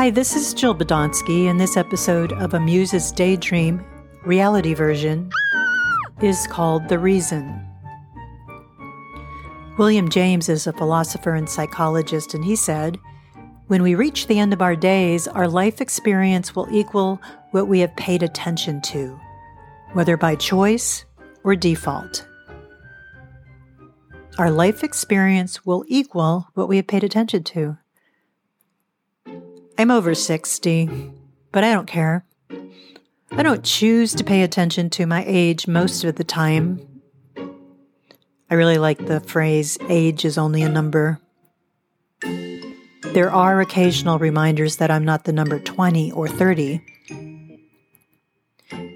Hi, this is Jill Badonsky, and this episode of A Muse's Daydream reality version is called The Reason. William James is a philosopher and psychologist, and he said, When we reach the end of our days, our life experience will equal what we have paid attention to, whether by choice or default. Our life experience will equal what we have paid attention to. I'm over 60, but I don't care. I don't choose to pay attention to my age most of the time. I really like the phrase, age is only a number. There are occasional reminders that I'm not the number 20 or 30.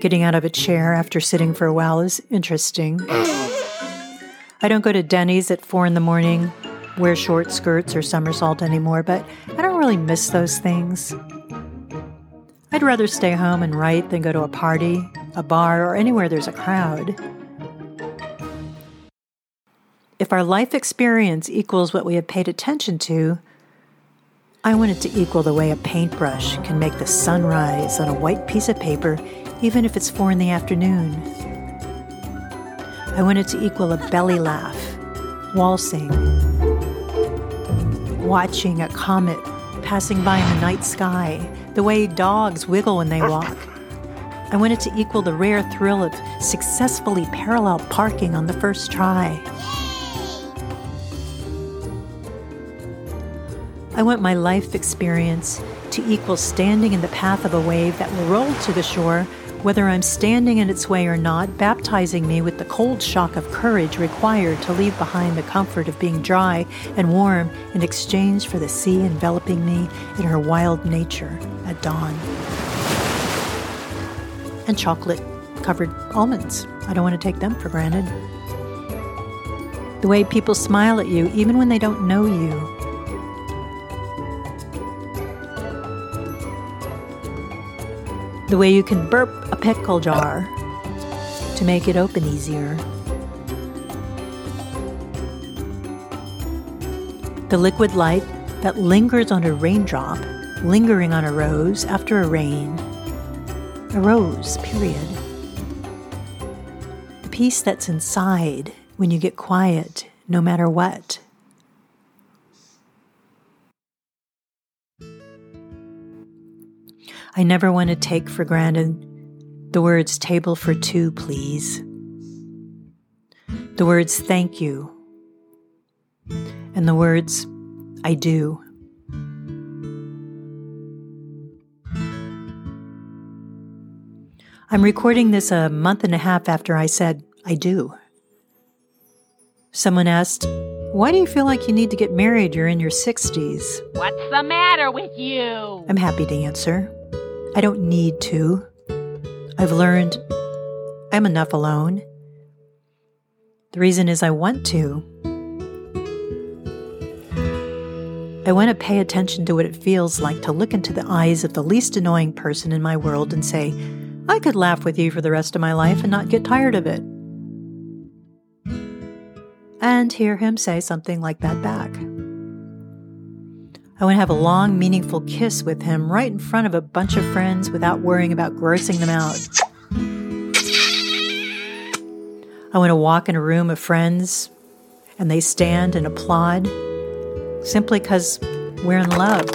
Getting out of a chair after sitting for a while is interesting. I don't go to Denny's at 4 in the morning wear short skirts or somersault anymore, but I don't really miss those things. I'd rather stay home and write than go to a party, a bar, or anywhere there's a crowd. If our life experience equals what we have paid attention to, I want it to equal the way a paintbrush can make the sun rise on a white piece of paper, even if it's four in the afternoon. I want it to equal a belly laugh, waltzing, watching a comet passing by in the night sky, the way dogs wiggle when they walk. I want it to equal the rare thrill of successfully parallel parking on the first try. I want my life experience to equal standing in the path of a wave that will roll to the shore whether I'm standing in its way or not, baptizing me with the cold shock of courage required to leave behind the comfort of being dry and warm in exchange for the sea enveloping me in her wild nature at dawn. And chocolate covered almonds. I don't want to take them for granted. The way people smile at you, even when they don't know you, the way you can burp a pickle jar to make it open easier. The liquid light that lingers on a raindrop, lingering on a rose after a rain. A rose, period. The peace that's inside when you get quiet, no matter what. I never want to take for granted the words table for two, please. The words thank you. And the words I do. I'm recording this a month and a half after I said I do. Someone asked, Why do you feel like you need to get married? You're in your 60s. What's the matter with you? I'm happy to answer. I don't need to. I've learned I'm enough alone. The reason is I want to. I want to pay attention to what it feels like to look into the eyes of the least annoying person in my world and say, I could laugh with you for the rest of my life and not get tired of it. And hear him say something like that back. I want to have a long, meaningful kiss with him right in front of a bunch of friends without worrying about grossing them out. I want to walk in a room of friends and they stand and applaud simply because we're in love.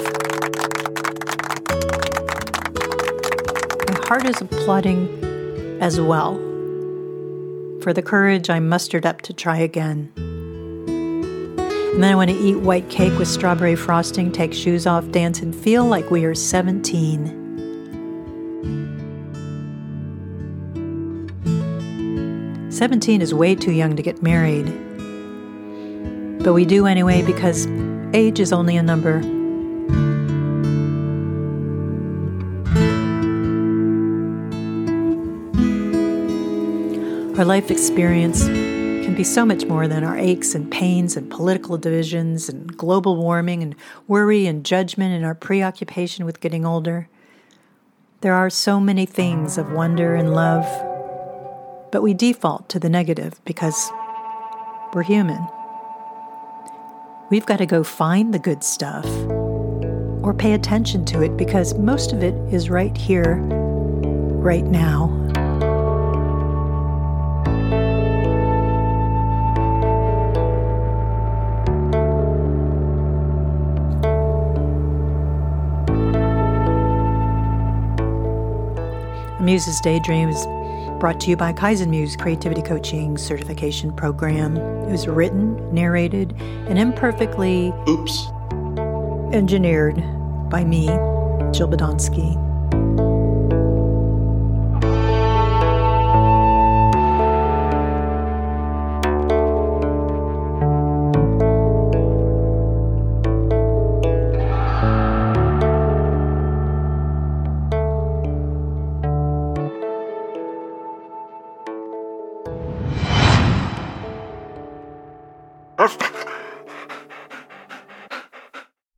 My heart is applauding as well for the courage I mustered up to try again. And then I want to eat white cake with strawberry frosting, take shoes off, dance, and feel like we are 17. Seventeen is way too young to get married. But we do anyway because age is only a number. Our life experience be so much more than our aches and pains and political divisions and global warming and worry and judgment and our preoccupation with getting older. There are so many things of wonder and love, but we default to the negative because we're human. We've got to go find the good stuff, or pay attention to it because most of it is right here, right now. Muse's Daydream is brought to you by Kaizen Muse Creativity Coaching Certification Program. It was written, narrated, and imperfectly Oops. engineered by me, Jill Badonsky.